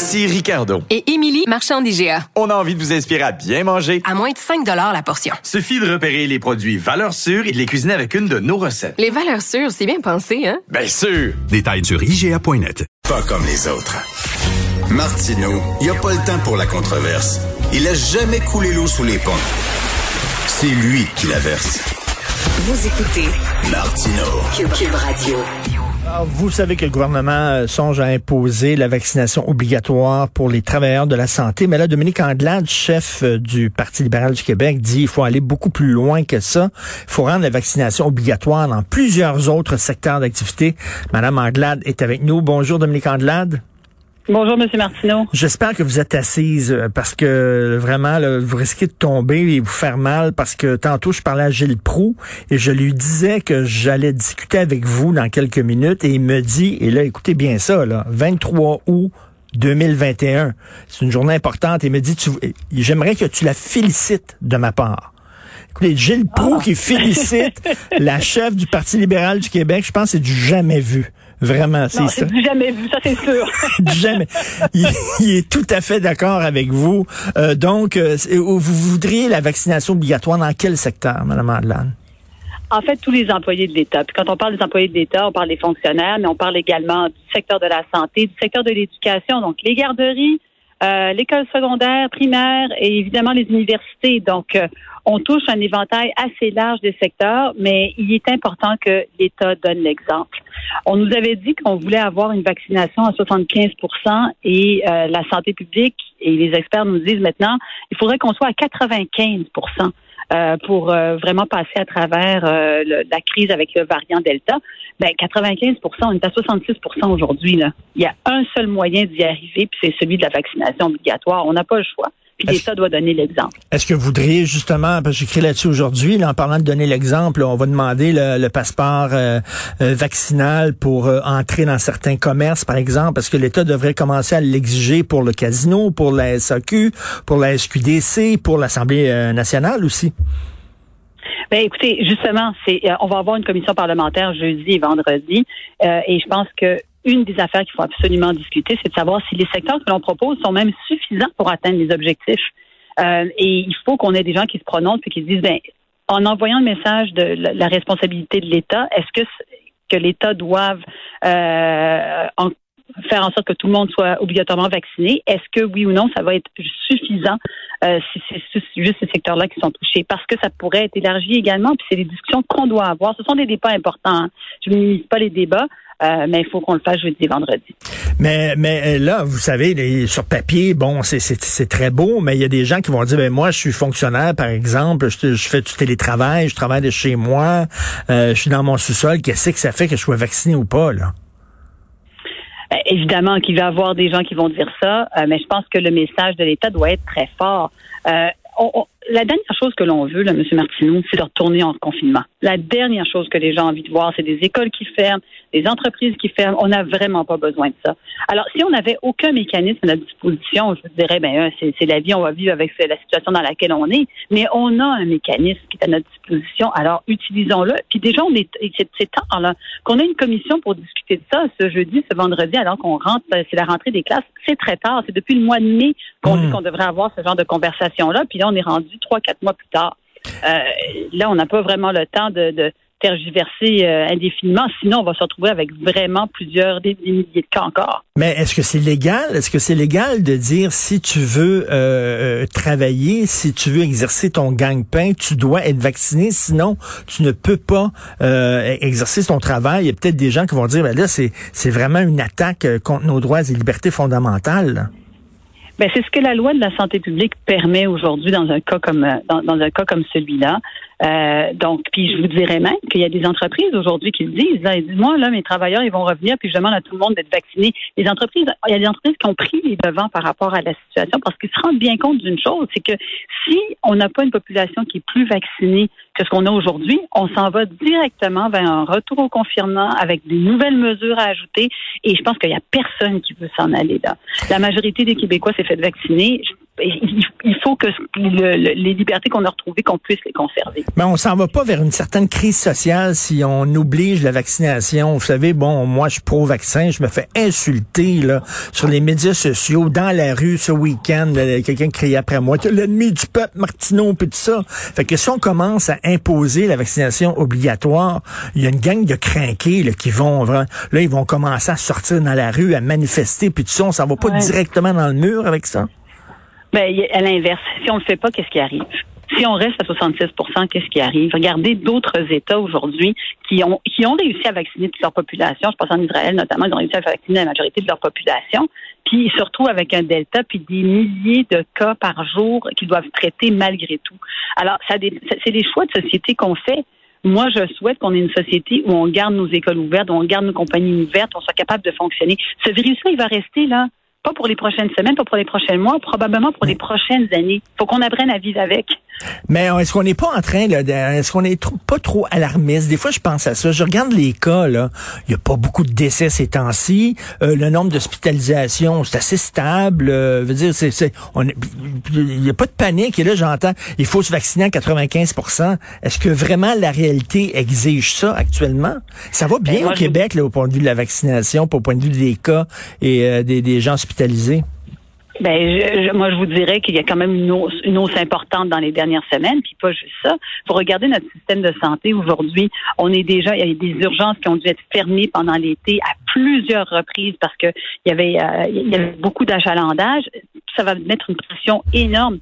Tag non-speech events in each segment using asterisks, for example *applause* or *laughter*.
Ici Ricardo. Et Émilie, marchand d'IGA. On a envie de vous inspirer à bien manger. À moins de 5 la portion. Suffit de repérer les produits valeurs sûres et de les cuisiner avec une de nos recettes. Les valeurs sûres, c'est bien pensé, hein? Bien sûr! Détails sur IGA.net. Pas comme les autres. Martineau, il n'y a pas le temps pour la controverse. Il a jamais coulé l'eau sous les ponts. C'est lui qui la verse. Vous écoutez Martineau. Cube Radio. Alors, vous savez que le gouvernement euh, songe à imposer la vaccination obligatoire pour les travailleurs de la santé. Mais là, Dominique Anglade, chef euh, du Parti libéral du Québec, dit qu'il faut aller beaucoup plus loin que ça. Il faut rendre la vaccination obligatoire dans plusieurs autres secteurs d'activité. Madame Anglade est avec nous. Bonjour, Dominique Anglade. Bonjour, M. Martineau. J'espère que vous êtes assise euh, parce que vraiment, là, vous risquez de tomber et vous faire mal parce que tantôt, je parlais à Gilles Proux et je lui disais que j'allais discuter avec vous dans quelques minutes et il me dit, et là, écoutez bien ça, là, 23 août 2021, c'est une journée importante. Il me dit, j'aimerais que tu la félicites de ma part. Écoutez, Gilles Proux qui félicite *laughs* la chef du Parti libéral du Québec, je pense que c'est du jamais vu. Vraiment, c'est ça. du jamais vu, ça c'est sûr. *laughs* du jamais. Il, il, est tout à fait d'accord avec vous. Euh, donc, euh, vous voudriez la vaccination obligatoire dans quel secteur, Mme Adlan? En fait, tous les employés de l'État. Puis quand on parle des employés de l'État, on parle des fonctionnaires, mais on parle également du secteur de la santé, du secteur de l'éducation, donc les garderies, euh, l'école secondaire, primaire et évidemment les universités. Donc, euh, on touche un éventail assez large des secteurs, mais il est important que l'État donne l'exemple. On nous avait dit qu'on voulait avoir une vaccination à 75% et euh, la santé publique et les experts nous disent maintenant, il faudrait qu'on soit à 95% euh, pour euh, vraiment passer à travers euh, la crise avec le variant Delta. Ben 95% on est à 66% aujourd'hui. Il y a un seul moyen d'y arriver, puis c'est celui de la vaccination obligatoire. On n'a pas le choix. Puis l'État doit donner l'exemple. Est-ce que vous voudriez justement, parce que j'écris là-dessus aujourd'hui, en parlant de donner l'exemple, on va demander le, passeport vaccinal pour entrer dans certains commerces, par exemple, parce que l'État devrait commencer à l'exiger pour le casino, pour la SAQ, pour la SQDC, pour l'Assemblée nationale aussi? Ben écoutez, justement, c'est on va avoir une commission parlementaire jeudi et vendredi, euh, et je pense que une des affaires qu'il faut absolument discuter, c'est de savoir si les secteurs que l'on propose sont même suffisants pour atteindre les objectifs. Euh, et il faut qu'on ait des gens qui se prononcent et qui se disent, ben, en envoyant le message de la, responsabilité de l'État, est-ce que que l'État doive euh, faire en sorte que tout le monde soit obligatoirement vacciné. Est-ce que oui ou non, ça va être suffisant euh, si c'est juste ces secteurs-là qui sont touchés? Parce que ça pourrait être élargi également, puis c'est des discussions qu'on doit avoir. Ce sont des débats importants. Hein. Je ne minimise pas les débats. Euh, mais il faut qu'on le fasse jeudi vendredi. Mais, mais euh, là, vous savez, sur papier, bon, c'est très beau, mais il y a des gens qui vont dire, ben moi, je suis fonctionnaire, par exemple, je, je fais du télétravail, je travaille de chez moi, euh, je suis dans mon sous-sol, qu'est-ce que ça fait que je sois vacciné ou pas, là? Euh, évidemment qu'il va y avoir des gens qui vont dire ça, euh, mais je pense que le message de l'État doit être très fort. Euh, la dernière chose que l'on veut, là, M. Martineau, c'est de retourner en confinement. La dernière chose que les gens ont envie de voir, c'est des écoles qui ferment, des entreprises qui ferment. On n'a vraiment pas besoin de ça. Alors, si on n'avait aucun mécanisme à notre disposition, je dirais, ben, c'est la vie, on va vivre avec la situation dans laquelle on est. Mais on a un mécanisme qui est à notre disposition. Alors, utilisons-le. Puis déjà, on est, c'est temps là qu'on ait une commission pour discuter de ça ce jeudi, ce vendredi, alors qu'on rentre, c'est la rentrée des classes. C'est très tard. C'est depuis le mois de mai qu'on dit mmh. qu'on devrait avoir ce genre de conversation-là. Puis là, on est rendu trois, quatre mois plus tard. Euh, là, on n'a pas vraiment le temps de, tergiverser euh, indéfiniment. Sinon, on va se retrouver avec vraiment plusieurs des, milliers de cas encore. Mais est-ce que c'est légal? Est-ce que c'est légal de dire si tu veux euh, travailler, si tu veux exercer ton gang-pain, tu dois être vacciné, sinon tu ne peux pas exercer ton travail? Il y a peut-être des gens qui vont dire, ben là, c'est vraiment une attaque contre nos droits et libertés fondamentales. Ben, c'est ce que la loi de la santé publique permet aujourd'hui dans un cas comme euh, dans, un cas comme celui-là. Euh, donc, puis je vous dirais même qu'il y a des entreprises aujourd'hui qui le disent. Ils disent, moi, là, mes travailleurs, ils vont revenir, puis je demande à tout le monde d'être vacciné. Les entreprises, il y a des entreprises qui ont pris les devants par rapport à la situation parce qu'ils se rendent bien compte d'une chose, c'est que si on n'a pas une population qui est plus vaccinée que ce qu'on a aujourd'hui, on s'en va directement vers un retour au confinement avec des nouvelles mesures à ajouter. Et je pense qu'il n'y a personne qui veut s'en aller là. La majorité des Québécois s'est fait vacciner il faut que les libertés qu'on a retrouvées, qu'on puisse les conserver. Mais on s'en va pas vers une certaine crise sociale si on oblige la vaccination. Vous savez, bon, moi, je suis pro-vaccin, je me fais insulter là, sur les médias sociaux, dans la rue ce week-end, quelqu'un criait après moi, l'ennemi du peuple, Martineau, puis tout ça. Fait que si on commence à imposer la vaccination obligatoire, il y a une gang de crinqués là, qui vont, là, ils vont commencer à sortir dans la rue, à manifester, puis tout ça, on s'en va pas directement dans le mur avec ça? Ben, à l'inverse, si on ne le fait pas, qu'est-ce qui arrive? Si on reste à 66% qu'est-ce qui arrive? Regardez d'autres États aujourd'hui qui ont, qui ont réussi à vacciner toute leur population. Je pense en Israël notamment, ils ont réussi à vacciner la majorité de leur population. Puis ils se retrouvent avec un delta, puis des milliers de cas par jour qu'ils doivent traiter malgré tout. Alors, ça, c'est des choix de société qu'on fait. Moi, je souhaite qu'on ait une société où on garde nos écoles ouvertes, où on garde nos compagnies ouvertes, où on soit capable de fonctionner. Ce virus-là, il va rester là pas pour les prochaines semaines, pas pour les prochains mois, probablement pour les prochaines années. Faut qu'on apprenne à vivre avec. Mais est-ce qu'on n'est pas en train, là, est-ce qu'on est pas trop alarmiste? Des fois, je pense à ça. Je regarde les cas, là. Il n'y a pas beaucoup de décès ces temps-ci. Euh, le nombre d'hospitalisations, c'est assez stable. Euh, veut dire, c'est, c'est, il n'y a pas de panique. Et là, j'entends, il faut se vacciner à 95% Est-ce que vraiment la réalité exige ça actuellement? Ça va bien ben, au Québec, là, au point de vue de la vaccination, au point de vue des cas et euh, des, des gens hospitalisés. Ben, moi, je vous dirais qu'il y a quand même une hausse, importante dans les dernières semaines, puis pas juste ça. Vous regardez notre système de santé aujourd'hui, on est déjà, il y a des urgences qui ont dû être fermées pendant l'été à plusieurs reprises parce que il y avait, euh, y avait beaucoup d'achalandage ça va mettre une pression énorme.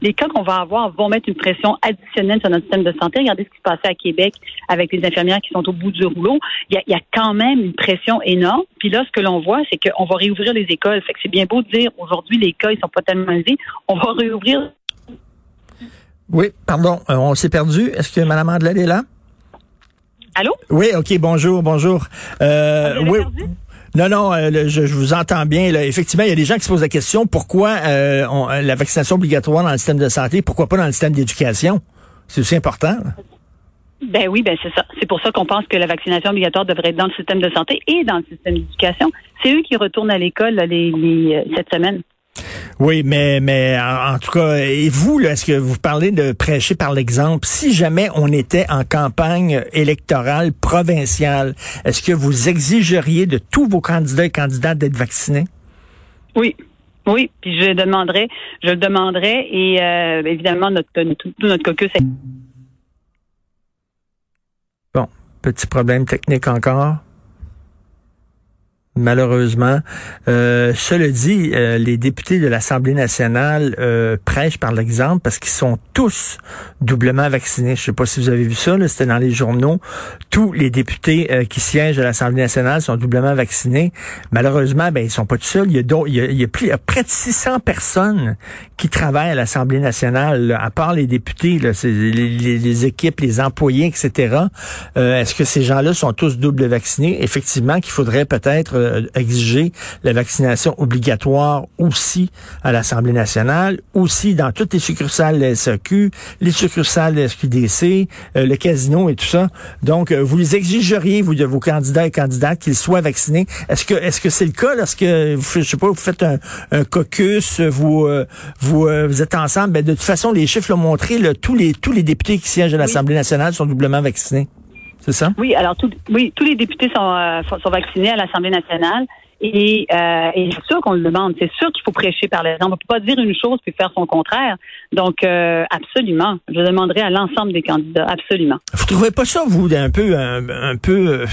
les cas qu'on va avoir vont mettre une pression additionnelle sur notre système de santé. Regardez ce qui se passait à Québec avec les infirmières qui sont au bout du rouleau. Il y a, quand même une pression énorme. Puis là, ce que l'on voit, c'est qu'on va réouvrir les écoles. Fait que c'est bien beau de dire aujourd'hui les cas ils sont pas tellement élevés. On va réouvrir. Oui, pardon, euh, on s'est perdu. Est-ce que Mme Andelade est là? Allô? Oui, OK, bonjour, bonjour. Euh, oui, non, non, euh, je, vous entends bien. Là. Effectivement, il y a des gens qui se posent la question pourquoi euh, euh, la vaccination obligatoire dans le système de santé, pourquoi pas dans le système d'éducation? C'est aussi important. Ben oui, ben c'est ça. C'est pour ça qu'on pense que la vaccination obligatoire devrait être dans le système de santé et dans le système d'éducation. C'est eux qui retournent à l'école les, cette semaine. Oui, mais mais en, tout cas, et vous, est-ce que vous parlez de prêcher par l'exemple? Si jamais on était en campagne électorale provinciale, est-ce que vous exigeriez de tous vos candidats et candidates d'être vaccinés? Oui. Oui, puis je demanderai, je le demanderai et euh, évidemment notre tout, notre caucus. Bon, petit problème technique encore malheureusement. Euh, cela dit, euh, les députés de l'Assemblée nationale euh, prêchent par l'exemple parce qu'ils sont tous doublement vaccinés. Je sais pas si vous avez vu ça, c'était dans les journaux. Tous les députés euh, qui siègent à l'Assemblée nationale sont doublement vaccinés. Malheureusement, ben ils sont pas tout seuls. Il y a, il y a, il y a, plus, près de 600 personnes qui travaillent à l'Assemblée nationale, à part les députés, les, équipes, les employés, etc. Est-ce que ces gens-là sont tous double vaccinés? Effectivement, qu'il faudrait peut-être euh, exiger la vaccination obligatoire aussi à l'Assemblée nationale, aussi dans toutes les succursales de la SAQ, les succursales de la SQDC, euh, le casino et tout ça. Donc, euh, vous les exigeriez, vous, de vos candidats et candidates, qu'ils soient vaccinés. Est-ce que est-ce que c'est le cas lorsque, vous, je sais pas, vous faites un, caucus, vous vous, vous êtes ensemble, ben, de toute façon, les chiffres l'ont montré, tous les tous les députés qui siègent à l'Assemblée nationale sont doublement vaccinés. C'est ça? Oui, alors oui, tous les députés sont, euh, sont vaccinés à l'Assemblée nationale. Et, euh, et c'est sûr qu'on le demande. C'est sûr qu'il faut prêcher par l'exemple. On peut pas dire une chose puis faire son contraire. Donc, euh, absolument. Je demanderai à l'ensemble des candidats. Absolument. Vous trouvez pas ça, vous, un peu, un, peu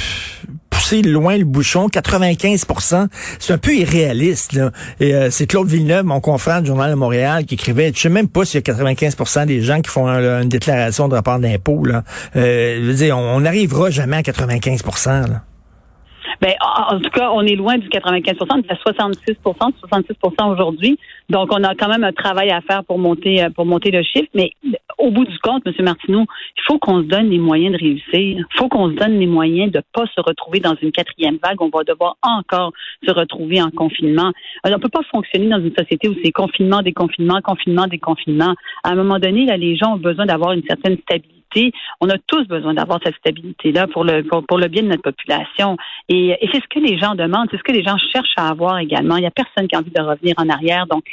pousser loin le bouchon? 95% c'est un peu irréaliste. Là. Et c'est Claude Villeneuve, mon confrère du Journal de Montréal, qui écrivait, je sais même pas s'il y a 95% des gens qui font une déclaration de rapport d'impôt. Là. je veux dire, on n'arrivera jamais à 95 là. Ben, en tout cas, on est loin du 95 on est à 66 66% aujourd'hui. Donc, on a quand même un travail à faire pour monter, euh, pour monter le chiffre. Mais au bout du compte, M. Martineau, il faut qu'on se donne les moyens de réussir. Il faut qu'on se donne les moyens de pas se retrouver dans une quatrième vague. On va devoir encore se retrouver en confinement. Alors, on ne peut pas fonctionner dans une société où c'est confinement, déconfinement, confinement, déconfinement. À un moment donné, là, les gens ont besoin d'avoir une certaine stabilité on a tous besoin d'avoir cette stabilité-là pour le, pour, le bien de notre population. Et, et c'est ce que les gens demandent, c'est ce que les gens cherchent à avoir également. Il n'y a personne qui a envie de revenir en arrière. Donc,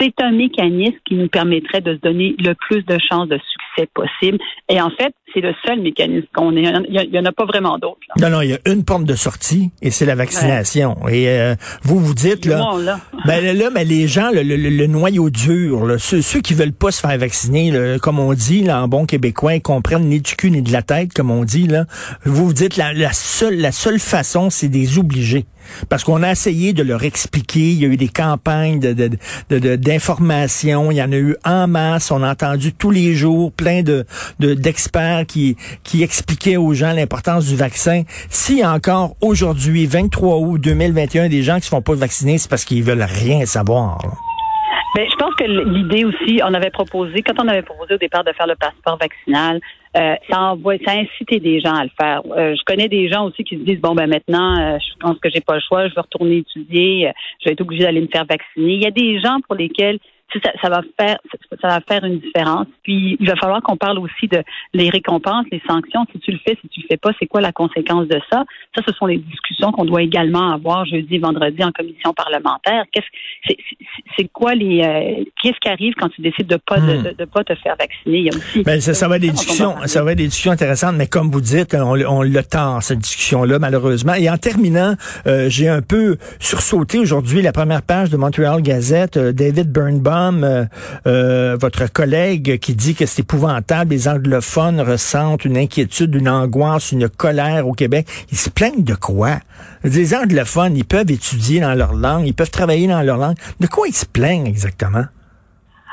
c'est un mécanisme qui nous permettrait de se donner le plus de chances de succès possible. Et en fait, c'est le seul mécanisme qu'on ait. Il n'y en a pas vraiment d'autres. Non, non, il y a une porte de sortie et c'est la vaccination. Et euh, vous vous dites là, là. Ben là, ben, les gens, le, noyau dur, ceux, ceux qui veulent pas se faire vacciner, comme on dit là, en bon québécois, ils comprennent ni du cul ni de la tête, comme on dit là. Vous vous dites la, la seule la seule façon, c'est des obligés. Parce qu'on a essayé de leur expliquer, il y a eu des campagnes d'information, il y en a eu en masse, on a entendu tous les jours plein de d'experts qui, qui expliquaient aux gens l'importance du vaccin. A encore aujourd'hui, 23 août 2021, des gens qui se font pas vacciner, c'est parce qu'ils veulent rien savoir. Ben, je pense que l'idée aussi, on avait proposé, quand on avait proposé au départ de faire le passeport vaccinal, euh, ça envoie, ça a incité des gens à le faire. Euh, je connais des gens aussi qui se disent bon ben maintenant, euh, je pense que j'ai pas le choix, je vais retourner étudier, je vais être obligé d'aller me faire vacciner. Il y a des gens pour lesquels ça, ça, va faire ça va faire une différence. Puis il va falloir qu'on parle aussi de les récompenses, les sanctions. Si tu le fais, si tu le fais pas, c'est quoi la conséquence de ça? Ça, ce sont les discussions qu'on doit également avoir jeudi, vendredi en commission parlementaire. Qu'est-ce c'est quoi les euh, qu'est-ce qui arrive quand tu décides de pas de, hmm. pas te faire vacciner? Il y a aussi. Ben, ça, ça va être des discussions, ça va être des discussions intéressantes, mais comme vous dites, on, on le tend cette discussion-là malheureusement. Et en terminant, euh, j'ai un peu sursauté aujourd'hui la première page de Montreal Gazette, euh, David Birnbaum euh, euh, votre collègue qui dit que c'est épouvantable, les anglophones ressentent une inquiétude, une angoisse, une colère au Québec. Ils se plaignent de quoi? Les anglophones, ils peuvent étudier dans leur langue, ils peuvent travailler dans leur langue. De quoi ils se plaignent exactement?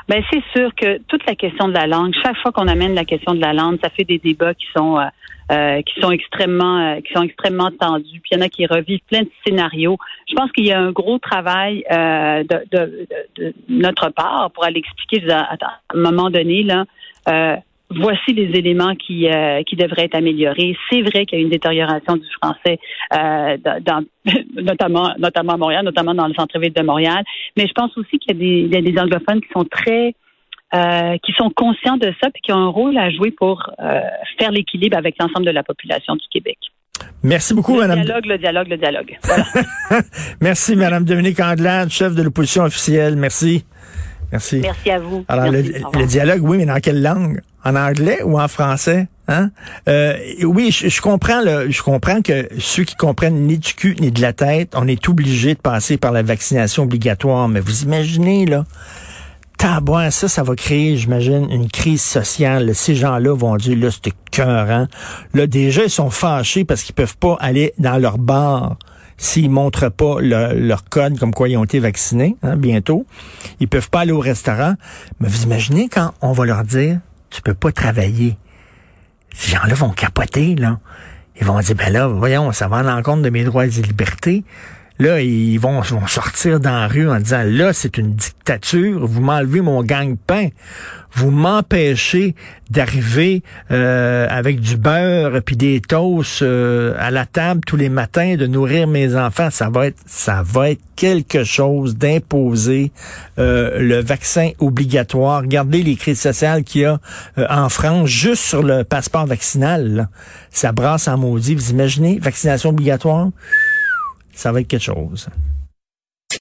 Ben c'est sûr que toute la question de la langue, chaque fois qu'on amène la question de la langue, ça fait des débats qui sont euh, euh, qui sont extrêmement euh, qui sont extrêmement tendus. Puis il y en a qui revivent plein de scénarios. Je pense qu'il y a un gros travail euh, de, de, de, notre part pour aller expliquer à, un moment donné là. Voici les éléments qui, qui devraient être améliorés. C'est vrai qu'il y a une détérioration du français, dans, *laughs* notamment, notamment à Montréal, notamment dans le centre-ville de Montréal. Mais je pense aussi qu'il y a des, il y a des anglophones qui sont très euh, qui sont conscients de ça et qui ont un rôle à jouer pour euh, faire l'équilibre avec l'ensemble de la population du Québec. Merci beaucoup, le Madame. Le dialogue, le dialogue, le dialogue. *laughs* Merci, Madame Dominique Anglade, chef de l'opposition officielle. Merci. Merci. Merci à vous. Alors, le, dialogue, oui, mais dans quelle langue? En anglais ou en français? Hein? Euh, oui, je, comprends le, je comprends que ceux qui comprennent ni du cul ni de la tête, on est obligé de passer par la vaccination obligatoire. Mais vous imaginez, là, Tabouin, ça, ça va créer, j'imagine, une crise sociale. Ces gens-là vont dire, là, c'était cœur, Là, déjà, ils sont fâchés parce qu'ils peuvent pas aller dans leur bar s'ils montrent pas leur code comme quoi ils ont été vaccinés, hein, bientôt. Ils peuvent pas aller au restaurant. Mais vous imaginez quand on va leur dire, tu peux pas travailler. Ces gens-là vont capoter, là. Ils vont dire, ben là, voyons, ça va à l'encontre de mes droits et libertés. Là, ils vont, sortir dans la rue en disant, là, c'est une dictature, vous m'enlevez mon gang-pain, vous m'empêchez d'arriver euh, avec du beurre puis des toasts euh, à la table tous les matins, de nourrir mes enfants. Ça va être, ça va être quelque chose d'imposer euh, le vaccin obligatoire. Regardez les crises sociales qu'il y a en France juste sur le passeport vaccinal. Ça brasse en maudit. Vous imaginez, vaccination obligatoire? Ça va être quelque chose.